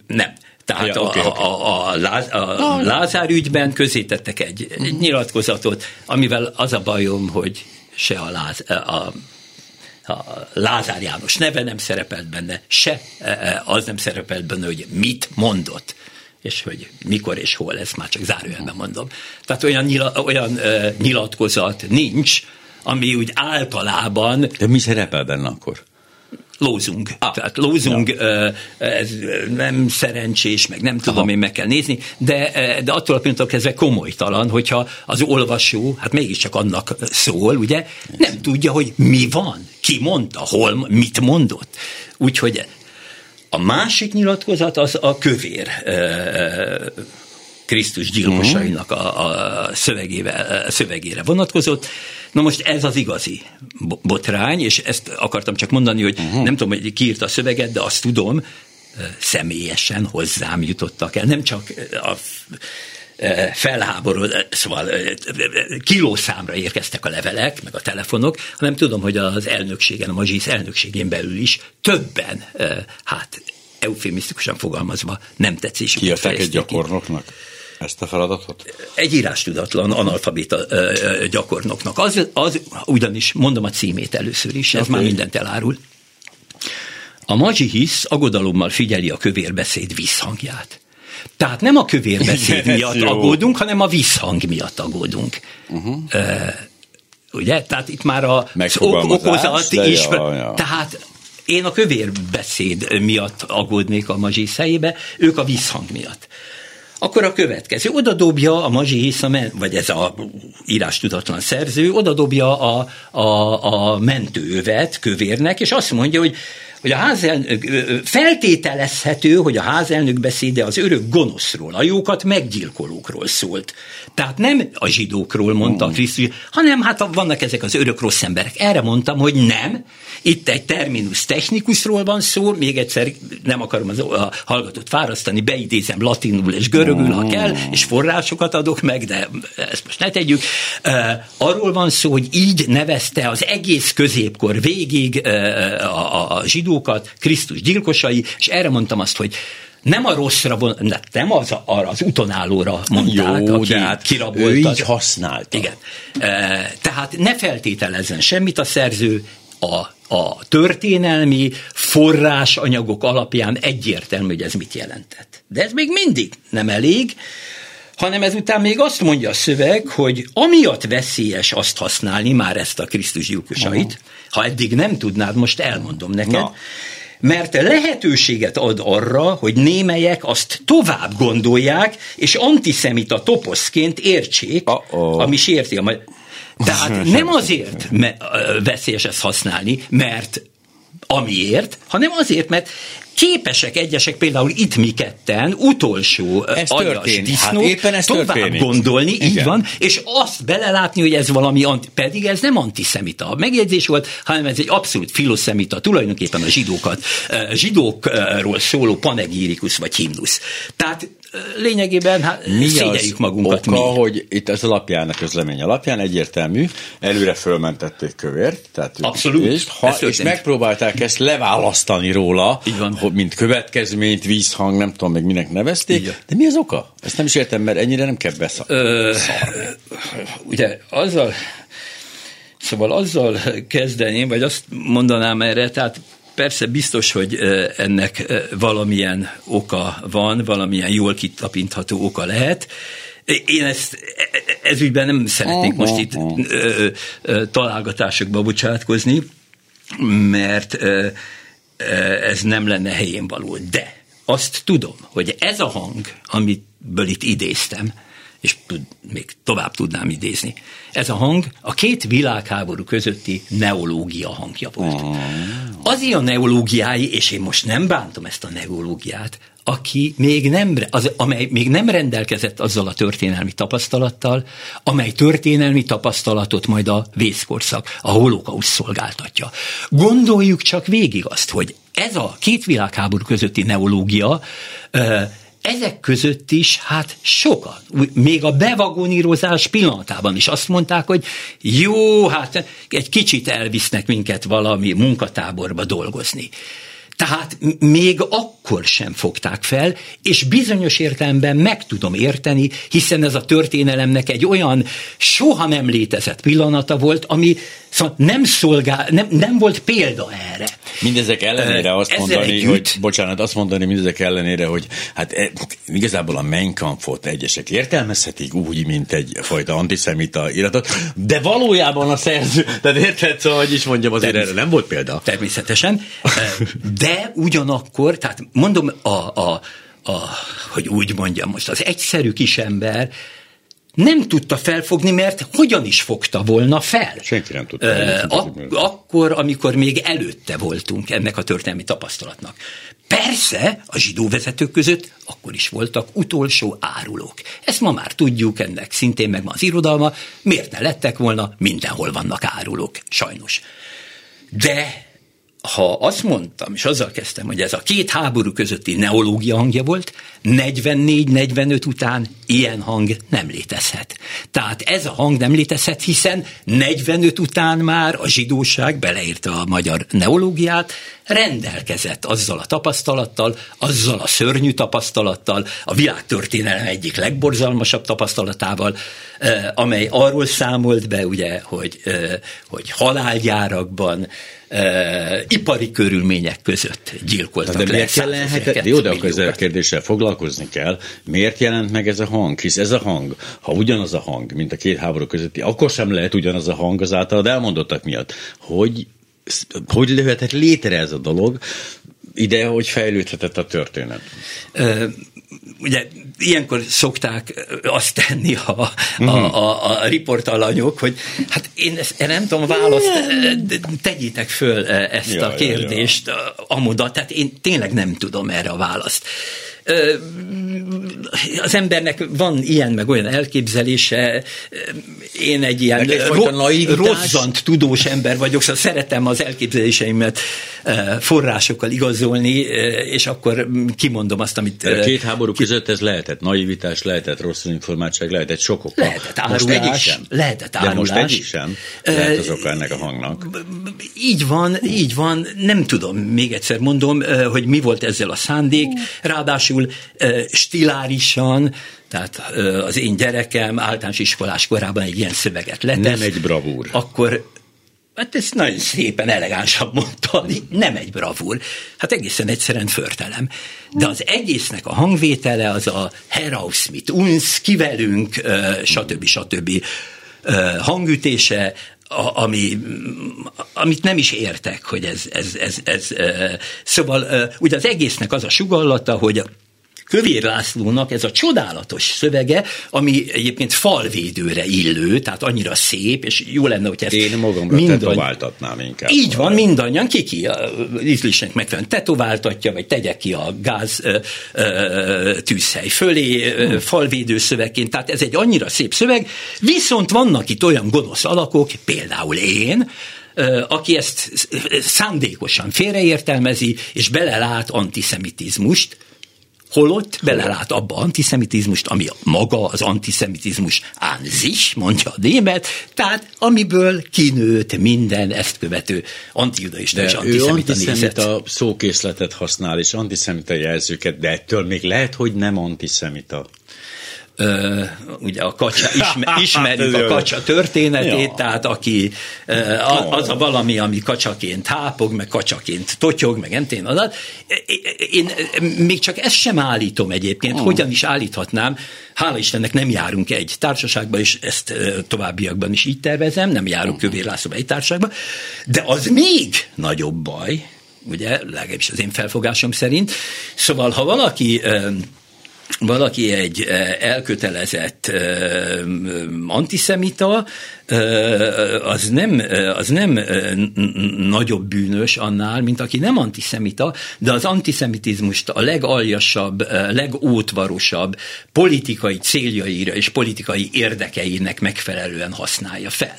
C: nem. Tehát ja, a, okay, okay. a, a, Láz, a. Lázár ügyben közétettek egy, egy nyilatkozatot, amivel az a bajom, hogy se a, Láz, a a Lázár János neve nem szerepelt benne, se e, e, az nem szerepelt benne, hogy mit mondott és hogy mikor és hol, ezt már csak zárójelben mondom. Tehát olyan, nyila, olyan uh, nyilatkozat nincs, ami úgy általában...
B: De mi szerepel benne akkor?
C: Lózunk. Ah, Tehát lózunk, ja. ez nem szerencsés, meg nem tudom, Aha. én meg kell nézni, de, de attól a pillanattól kezdve komolytalan, hogyha az olvasó, hát mégiscsak annak szól, ugye, nem tudja, hogy mi van, ki mondta, hol, mit mondott. Úgyhogy a másik nyilatkozat az a kövér Krisztus gyilkosainak a, a szövegével, szövegére vonatkozott. Na most ez az igazi botrány, és ezt akartam csak mondani, hogy uh-huh. nem tudom, hogy ki írt a szöveget, de azt tudom, személyesen hozzám jutottak el. Nem csak a felháborod, szóval kilószámra érkeztek a levelek, meg a telefonok, hanem tudom, hogy az elnökségen, a Mazsisz elnökségén belül is többen, hát eufémisztikusan fogalmazva nem tetszésük.
B: Kiadták egy gyakornoknak? Ezt a feladatot?
C: Egy írástudatlan analfabéta gyakornoknak. Az, az ugyanis, mondom a címét először is, ez okay. már mindent elárul. A Mazsi hisz aggodalommal figyeli a kövérbeszéd visszhangját. Tehát nem a kövérbeszéd miatt aggódunk, hanem a visszhang miatt aggódunk. Uh-huh. Uh, ugye? Tehát itt már a okozat is. Ja, ja. Tehát én a kövérbeszéd miatt aggódnék a mazsi helyébe, ők a visszhang miatt. Akkor a következő, oda dobja a Mazsi Hisza, vagy ez a írás tudatlan szerző, oda dobja a, a, a mentővet kövérnek, és azt mondja, hogy hogy a házelnök, feltételezhető, hogy a házelnök beszéde az örök gonoszról, a jókat meggyilkolókról szólt. Tehát nem a zsidókról mondta mm. Krisztus, hanem hát vannak ezek az örök rossz emberek. Erre mondtam, hogy nem, itt egy terminus technikusról van szó, még egyszer nem akarom az, a hallgatót fárasztani, beidézem latinul és görögül, ha kell, és forrásokat adok meg, de ezt most ne tegyük. Arról van szó, hogy így nevezte az egész középkor végig a, a, a zsidókat, Krisztus gyilkosai, és erre mondtam azt, hogy nem a rosszra, nem az, arra az utonállóra mondták, Jó, aki de hát kirabolta. Ő
B: így használta.
C: Igen. Tehát ne feltételezzen semmit a szerző, a a történelmi forrásanyagok alapján egyértelmű, hogy ez mit jelentett. De ez még mindig nem elég, hanem ezután még azt mondja a szöveg, hogy amiatt veszélyes azt használni, már ezt a Krisztus gyilkosait, uh-huh. Ha eddig nem tudnád, most elmondom neked, Na. mert lehetőséget ad arra, hogy némelyek azt tovább gondolják, és antiszemita toposzként értsék, Uh-oh. ami sérti a tehát nem azért veszélyes ezt használni, mert amiért, hanem azért, mert képesek egyesek, például itt mi ketten, utolsó ez aljas disznó, hát éppen ez tovább történik. gondolni, Igen. így van, és azt belelátni, hogy ez valami, anti, pedig ez nem antiszemita megjegyzés volt, hanem ez egy abszolút filoszemita, tulajdonképpen a zsidókat, zsidókról szóló panegírikus vagy himnusz. Tehát lényegében hát mi szégyeljük magunkat.
B: Oka, mi? hogy itt az alapján, a közlemény alapján egyértelmű, előre fölmentették kövért, tehát
C: Abszolút.
B: És, ha, és megpróbálták ezt leválasztani róla. Hogy, mint következményt, vízhang, nem tudom még minek nevezték, de mi az oka? Ezt nem is értem, mert ennyire nem kell beszarni.
C: ugye azzal, Szóval azzal kezdeném, vagy azt mondanám erre, tehát Persze biztos, hogy ennek valamilyen oka van, valamilyen jól kitapintható oka lehet. Én ezt ezügyben nem szeretnék most itt találgatásokba bocsátkozni, mert ez nem lenne helyén való. De azt tudom, hogy ez a hang, amiből itt idéztem, és tud, még tovább tudnám idézni. Ez a hang a két világháború közötti neológia hangja volt. Ah. Az ilyen neológiái, és én most nem bántom ezt a neológiát, aki még nem, az, amely még nem rendelkezett azzal a történelmi tapasztalattal, amely történelmi tapasztalatot majd a vészkorszak, a holokausz szolgáltatja. Gondoljuk csak végig azt, hogy ez a két világháború közötti neológia ezek között is, hát sokan, még a bevagonírozás pillanatában is azt mondták, hogy jó, hát egy kicsit elvisznek minket valami munkatáborba dolgozni. Tehát még akkor sem fogták fel, és bizonyos értelemben meg tudom érteni, hiszen ez a történelemnek egy olyan soha nem létezett pillanata volt, ami Szóval nem szolgál, nem, nem volt példa erre.
B: Mindezek ellenére azt Ezzel mondani, együtt, hogy, bocsánat, azt mondani mindezek ellenére, hogy hát e, igazából a Menkampfot egyesek értelmezhetik úgy, mint egy fajta antiszemita iratot, de valójában a szerző, tehát érted, szóval, hogy is mondjam, azért erre nem volt példa.
C: Természetesen, de ugyanakkor, tehát mondom, a, a, a, hogy úgy mondjam most, az egyszerű kisember nem tudta felfogni, mert hogyan is fogta volna fel?
B: Senki nem tudta. Uh,
C: ak- akkor, amikor még előtte voltunk ennek a történelmi tapasztalatnak. Persze, a zsidó vezetők között akkor is voltak utolsó árulók. Ezt ma már tudjuk, ennek szintén meg az irodalma. Miért ne lettek volna? Mindenhol vannak árulók, sajnos. De ha azt mondtam, és azzal kezdtem, hogy ez a két háború közötti neológia hangja volt, 44-45 után ilyen hang nem létezhet. Tehát ez a hang nem létezhet, hiszen 45 után már a zsidóság, beleírta a magyar neológiát, rendelkezett azzal a tapasztalattal, azzal a szörnyű tapasztalattal, a világtörténelem egyik legborzalmasabb tapasztalatával, amely arról számolt be, ugye, hogy, hogy halálgyárakban, uh, ipari körülmények között gyilkoltak
B: de le miért jelenhet, Jó, de akkor ezzel a kérdéssel foglalkozni kell. Miért jelent meg ez a hang? Hisz ez a hang, ha ugyanaz a hang, mint a két háború közötti, akkor sem lehet ugyanaz a hang az általad elmondottak miatt. Hogy hogy lehetett létre ez a dolog, ide, hogy fejlődhetett a történet?
C: ugye ilyenkor szokták azt tenni a, a, mhm. a, a riportalanyok, hogy hát én ezt, nem tudom választ, tegyétek föl ezt ja, a kérdést ja, ja. amoda, tehát én tényleg nem tudom erre a választ az embernek van ilyen meg olyan elképzelése, én egy ilyen egy ro- rozzant tudós ember vagyok, szóval szeretem az elképzeléseimet forrásokkal igazolni, és akkor kimondom azt, amit...
B: A két háború ki... között ez lehetett naivitás, lehetett rossz informátság, lehetett sok oka.
C: Lehetett árulás. Most egyik sem. Lehetett árulás.
B: De most egyik sem lehet az oka ennek a hangnak.
C: Így van, így van. Nem tudom, még egyszer mondom, hogy mi volt ezzel a szándék. Ráadásul stilárisan, tehát az én gyerekem általános iskolás korában egy ilyen szöveget letesz.
B: Nem egy bravúr.
C: Akkor Hát ezt nagyon szépen, elegánsan mondta, nem egy bravúr. Hát egészen egyszerűen förtelem. De az egésznek a hangvétele az a Heraus mit uns, kivelünk, stb. stb. hangütése, ami, amit nem is értek, hogy ez, ez, ez, ez, ez szóval ugye az egésznek az a sugallata, hogy Kövér Lászlónak ez a csodálatos szövege, ami egyébként falvédőre illő, tehát annyira szép, és jó lenne, hogy ezt
B: Én magamra
C: mindanny-
B: tetováltatnám inkább.
C: Így van, mindannyian, ki ki ízlésnek megfelelően tetováltatja, vagy tegye ki a gáz ö, ö, tűzhely fölé, ö, falvédő szövegként, tehát ez egy annyira szép szöveg, viszont vannak itt olyan gonosz alakok, például én, aki ezt szándékosan félreértelmezi, és belelát antiszemitizmust, holott belelát abba antiszemitizmust, ami maga az antiszemitizmus an sich, mondja a német, tehát amiből kinőtt minden ezt követő antijudaista és antiszemita
B: antiszemita szókészletet használ, és antiszemita jelzőket, de ettől még lehet, hogy nem antiszemita.
C: Ö, ugye a kacsa, ismer, ismerjük a kacsa történetét,
B: Ja.
C: tehát aki ö, az a valami, ami kacsaként hápog, meg kacsaként totyog, meg entén adat. Én még csak ezt sem állítom egyébként, hogyan is állíthatnám, hála Istennek nem járunk egy társaságba, és ezt továbbiakban is így tervezem, nem járunk Kövér Lászlóba egy társaságba, de az még nagyobb baj, ugye, legalábbis az én felfogásom szerint. Szóval, ha valaki valaki egy eh, elkötelezett eh, antiszemita, eh, az nem, az nem nagyobb bűnös annál, mint aki nem antiszemita, de az antiszemitizmust a legaljasabb, legótvarosabb politikai céljaira és politikai érdekeinek megfelelően használja fel.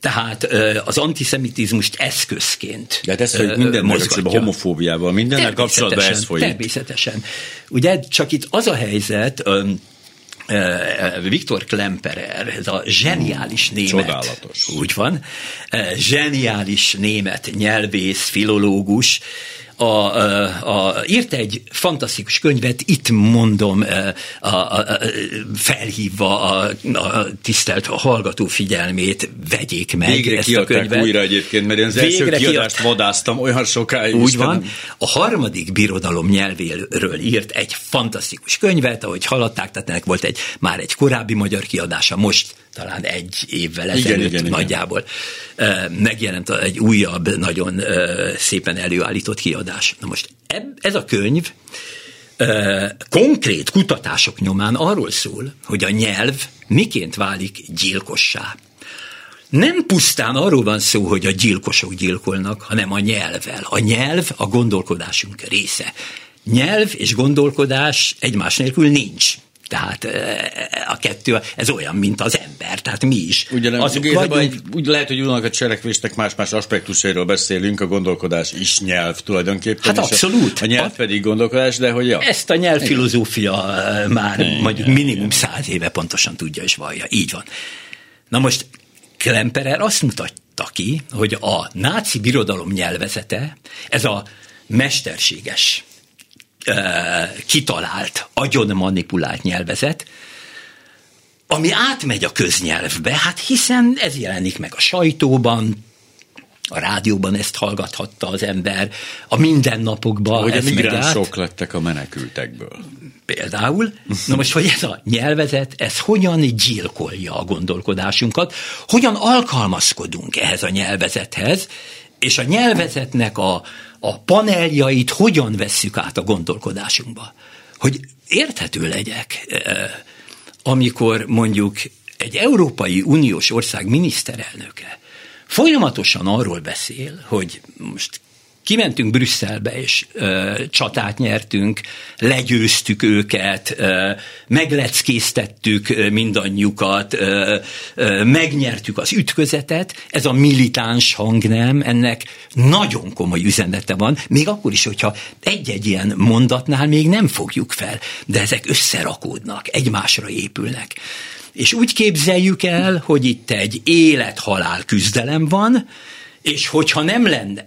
C: Tehát az antiszemitizmust eszközként
B: De hát ez, hogy minden
C: mozgatja.
B: megakcióban homofóbiával, mindennel kapcsolatban ez folyik.
C: Természetesen. Ugye csak itt az a helyzet, Viktor Klemperer, ez a zseniális német.
B: Csodálatos.
C: Úgy van. Zseniális német nyelvész, filológus, a, a, a, írt egy fantasztikus könyvet, itt mondom, a, a, a, felhívva a, a tisztelt hallgató figyelmét, vegyék meg
B: Végre
C: ezt a könyvet.
B: újra egyébként, mert én az első
C: Végre
B: kiadást
C: kiadták.
B: vadáztam olyan sokáig.
C: Úgy
B: Istenem.
C: van. A harmadik birodalom nyelvéről írt egy fantasztikus könyvet, ahogy hallották, tehát ennek volt egy, már egy korábbi magyar kiadása, most talán egy évvel
B: Igen,
C: ezelőtt
B: igen, igen.
C: nagyjából ö, megjelent egy újabb, nagyon szépen előállított kiadás. Na most ez a könyv konkrét kutatások nyomán arról szól, hogy a nyelv miként válik gyilkossá. Nem pusztán arról van szó, hogy a gyilkosok gyilkolnak, hanem a nyelvvel. A nyelv a gondolkodásunk része. Nyelv és gondolkodás egymás nélkül nincs. Tehát eh, a kettő, ez olyan, mint az ember, tehát mi is.
B: Ugyan,
C: Azok
B: Géza,
C: vagyunk,
B: egy, úgy lehet, hogy ugyanak a cselekvésnek más-más aspektusairól beszélünk, a gondolkodás is nyelv tulajdonképpen.
C: Hát abszolút.
B: A, a nyelv pedig gondolkodás, de hogy ja.
C: Ezt a nyelvfilozófia már mondjuk minimum száz éve pontosan tudja és vallja. Így van. Na most Klemperer azt mutatta ki, hogy a náci birodalom nyelvezete, ez a mesterséges, kitalált, agyon manipulált nyelvezet, ami átmegy a köznyelvbe, hát hiszen ez jelenik meg a sajtóban, a rádióban ezt hallgathatta az ember, a mindennapokban
B: Hogy a migránsok lettek a menekültekből.
C: Például. Na most, hogy ez a nyelvezet, ez hogyan gyilkolja a gondolkodásunkat, hogyan alkalmazkodunk ehhez a nyelvezethez, és a nyelvezetnek a, a paneljait hogyan vesszük át a gondolkodásunkba. Hogy érthető legyek, eh, amikor mondjuk egy Európai Uniós ország miniszterelnöke folyamatosan arról beszél, hogy most kimentünk Brüsszelbe, és ö, csatát nyertünk, legyőztük őket, ö, megleckéztettük mindannyiukat, ö, ö, megnyertük az ütközetet, ez a militáns hangnem, ennek nagyon komoly üzenete van, még akkor is, hogyha egy-egy ilyen mondatnál még nem fogjuk fel, de ezek összerakódnak, egymásra épülnek. És úgy képzeljük el, hogy itt egy élet-halál küzdelem van, és hogyha nem lenne,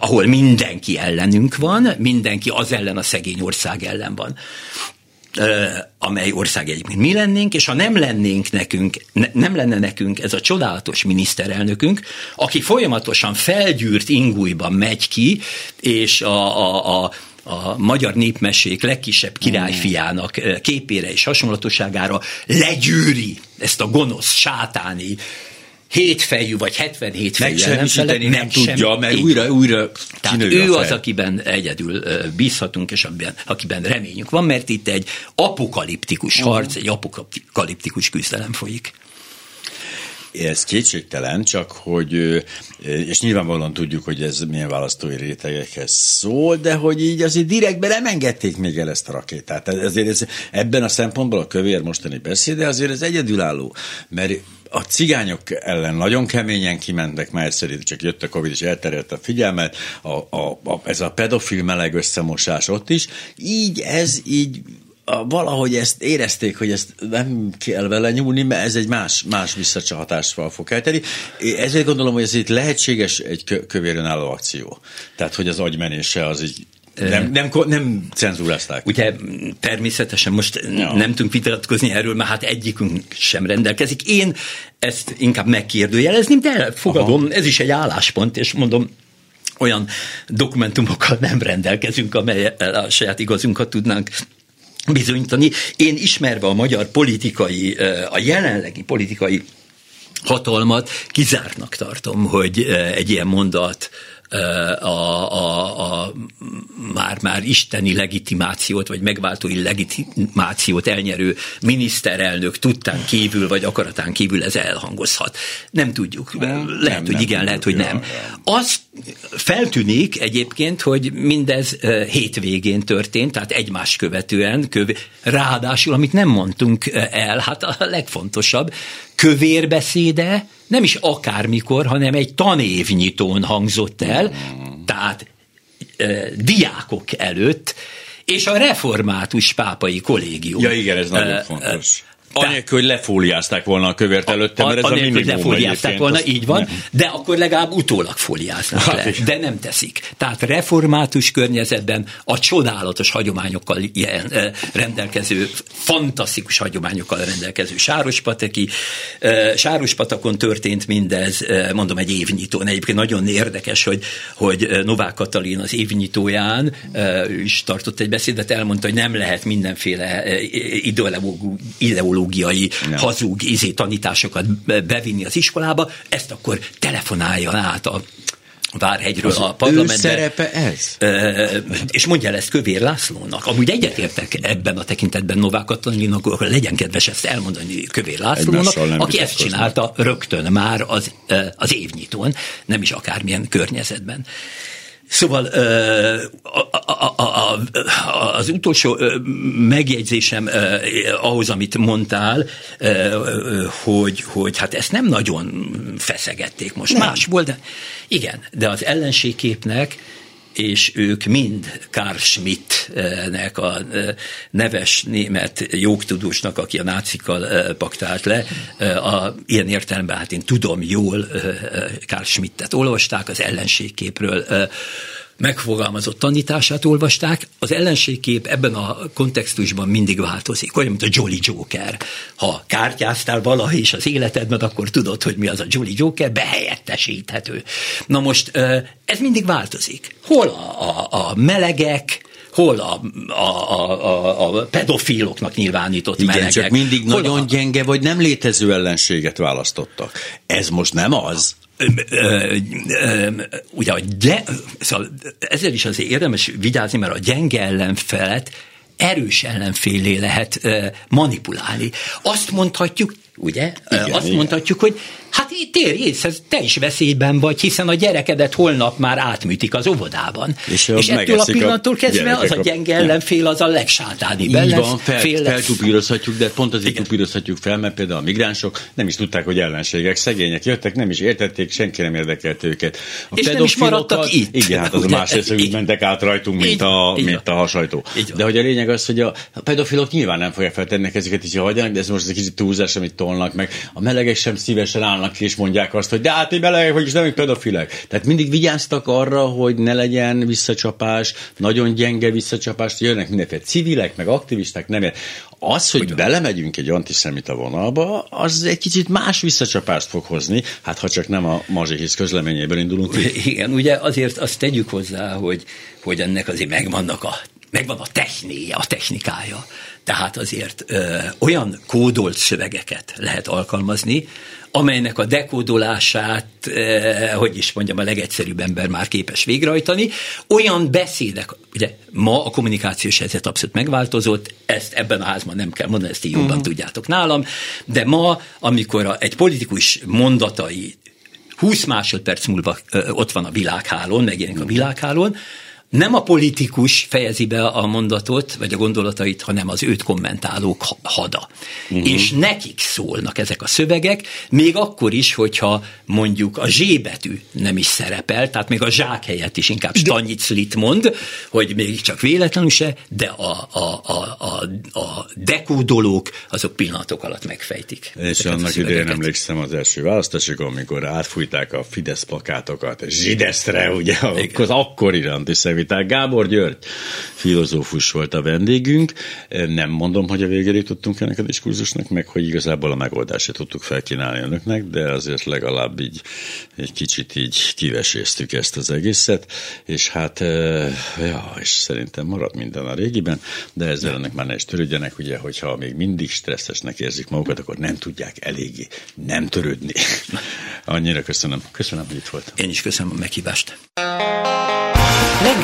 C: ahol mindenki ellenünk van, mindenki az ellen a szegény ország ellen van, amely ország egyébként mi lennénk, és ha nem lennénk nekünk, ne, nem lenne nekünk ez a csodálatos miniszterelnökünk, aki folyamatosan felgyűrt ingújban megy ki, és a, a, a a magyar népmesék legkisebb királyfiának ö, képére és hasonlatosságára legyűri ezt a gonosz, sátáni, hétfejű vagy 77 fejű
B: Megsemmisíteni nem tudja, mert újra, újra
C: Tehát ő az, akiben egyedül bízhatunk, és akiben, akiben reményünk van, mert itt egy apokaliptikus harc, egy apokaliptikus küzdelem folyik.
B: Ez kétségtelen, csak hogy, és nyilvánvalóan tudjuk, hogy ez milyen választói rétegekhez szól, de hogy így azért direktben nem engedték még el ezt a rakétát. Ezért ez, ebben a szempontból a kövér mostani beszéde azért ez egyedülálló, mert a cigányok ellen nagyon keményen kimentek, mert egyszerűen csak jött a Covid, és elterjedt a figyelmet, a, a, a, ez a pedofil meleg összemosás ott is. Így ez így valahogy ezt érezték, hogy ezt nem kell vele nyúlni, mert ez egy más, más visszacsahatással fog kelteni. Ezért gondolom, hogy ez itt lehetséges egy kövéren álló akció. Tehát, hogy az agymenése az így nem, nem, nem cenzúrázták.
C: Ugye természetesen most ja. nem tudunk vitatkozni erről, mert hát egyikünk sem rendelkezik. Én ezt inkább megkérdőjelezném, de fogadom, Aha. ez is egy álláspont, és mondom, olyan dokumentumokkal nem rendelkezünk, amely a saját igazunkat tudnánk bizonyítani. Én ismerve a magyar politikai, a jelenlegi politikai hatalmat, kizártnak tartom, hogy egy ilyen mondat a, a, a már-már isteni legitimációt, vagy megváltói legitimációt elnyerő miniszterelnök tudtán kívül, vagy akaratán kívül ez elhangozhat. Nem tudjuk. Nem, lehet, nem, hogy igen, nem lehet, hogy nem. Az feltűnik egyébként, hogy mindez hétvégén történt, tehát egymás követően, köv... ráadásul, amit nem mondtunk el, hát a legfontosabb, kövérbeszéde nem is akármikor, hanem egy tanévnyitón hangzott el, tehát e, diákok előtt, és a református pápai kollégium.
B: Ja igen, ez nagyon fontos. Anélkül, hogy lefóliázták volna a kövért előtte, mert ez a minimum
C: lefóliázták volna, így van, nem. de akkor legalább utólag fóliáznak hát, le, de nem teszik. Tehát református környezetben a csodálatos hagyományokkal ilyen, rendelkező, fantasztikus hagyományokkal rendelkező Sárospateki, Sárospatakon történt mindez, mondom egy évnyitón. Egyébként nagyon érdekes, hogy, hogy Novák Katalin az évnyitóján is tartott egy beszédet, elmondta, hogy nem lehet mindenféle ideológiai ideológiai Nem. hazug izé, tanításokat bevinni az iskolába, ezt akkor telefonálja át a Várhegyről az a parlamentbe.
B: szerepe ez?
C: és mondja el ezt Kövér Lászlónak. Amúgy egyetértek ebben a tekintetben Novák Katalinnak, akkor legyen kedves ezt elmondani Kövér Lászlónak, aki ezt csinálta rögtön már az, az évnyitón, nem is akármilyen környezetben. Szóval a, a, a, az utolsó megjegyzésem ahhoz, amit mondtál, hogy, hogy hát ezt nem nagyon feszegették most. Nem. Más volt, de igen, de az ellenségképnek és ők mind Karl Schmidt-nek, a neves német jogtudósnak, aki a nácikkal paktált le. A, ilyen értelemben hát én tudom jól Karl Schmidt-et olvasták az ellenségképről megfogalmazott tanítását olvasták, az ellenségkép ebben a kontextusban mindig változik, olyan, mint a Jolly Joker. Ha kártyáztál valaha is az életedben, akkor tudod, hogy mi az a Jolly Joker, behelyettesíthető. Na most ez mindig változik. Hol a, a, a melegek, hol a, a, a, a pedofiloknak nyilvánított Igen, melegek.
B: csak mindig hol nagyon a... gyenge vagy nem létező ellenséget választottak. Ez most nem az
C: ugye a gy- szóval ezzel is azért érdemes vigyázni, mert a gyenge ellenfelet erős ellenfélé lehet manipulálni. Azt mondhatjuk, ugye? Igen, Azt igen. mondhatjuk, hogy Hát térj észre, te is veszélyben vagy, hiszen a gyerekedet holnap már átműtik az óvodában. És, és ettől a pillanattól kezdve az a gyenge ellenfél az a legsátánibb
B: Így van, fel, feltupírozhatjuk, de pont azért Igen. tupírozhatjuk fel, mert például a migránsok nem is tudták, hogy ellenségek, szegények jöttek, nem is értették, senki nem érdekelt őket.
C: A és nem is maradtak itt.
B: Igen, hát az a másrészt, hogy mentek át rajtunk, mint a, mint a hasajtó. De hogy a lényeg az, hogy a, a pedofilok nyilván nem fogják feltenni ezeket is, hagyjanak, de ez most egy kicsit túlzás, amit tolnak meg. A melegek sem szívesen állnak ki, és mondják azt, hogy de hát mi melegek vagyunk, és nem pedofilek. Tehát mindig vigyáztak arra, hogy ne legyen visszacsapás, nagyon gyenge visszacsapás, jönnek mindenféle civilek, meg aktivisták, nem az, hogy Ugyan. belemegyünk egy antiszemita vonalba, az egy kicsit más visszacsapást fog hozni, hát ha csak nem a Mazsihisz közleményéből indulunk.
C: Igen, ugye azért azt tegyük hozzá, hogy, hogy ennek azért megvannak a megvan a technéje, a technikája. Tehát azért ö, olyan kódolt szövegeket lehet alkalmazni, amelynek a dekódolását, eh, hogy is mondjam, a legegyszerűbb ember már képes végrehajtani. Olyan beszédek, ugye ma a kommunikációs helyzet abszolút megváltozott, ezt ebben a házban nem kell mondani, ezt így jobban uh-huh. tudjátok nálam, de ma, amikor a, egy politikus mondatai 20 másodperc múlva ö, ott van a világhálón, megjelenik a világhálón, nem a politikus fejezi be a mondatot, vagy a gondolatait, hanem az őt kommentálók hada. Uh-huh. És nekik szólnak ezek a szövegek, még akkor is, hogyha mondjuk a zsébetű nem is szerepel, tehát még a zsák helyett is inkább stanyiclit mond, hogy még csak véletlenül se, de a, a, a, a, a dekódolók azok pillanatok alatt megfejtik.
B: És annak idején emlékszem az első választásokon, amikor átfújták a Fidesz plakátokat, zsidesztre, ugye, az akkori antiszemit viták. Gábor György filozófus volt a vendégünk. Nem mondom, hogy a végére tudtunk ennek a diskurzusnak, meg hogy igazából a megoldását tudtuk felkínálni önöknek, de azért legalább így egy kicsit így kiveséztük ezt az egészet, és hát, ja, és szerintem marad minden a régiben, de ezzel ennek már ne is törődjenek, ugye, hogyha még mindig stresszesnek érzik magukat, akkor nem tudják eléggé nem törődni. Annyira köszönöm. Köszönöm, hogy itt volt.
C: Én is köszönöm a meghívást.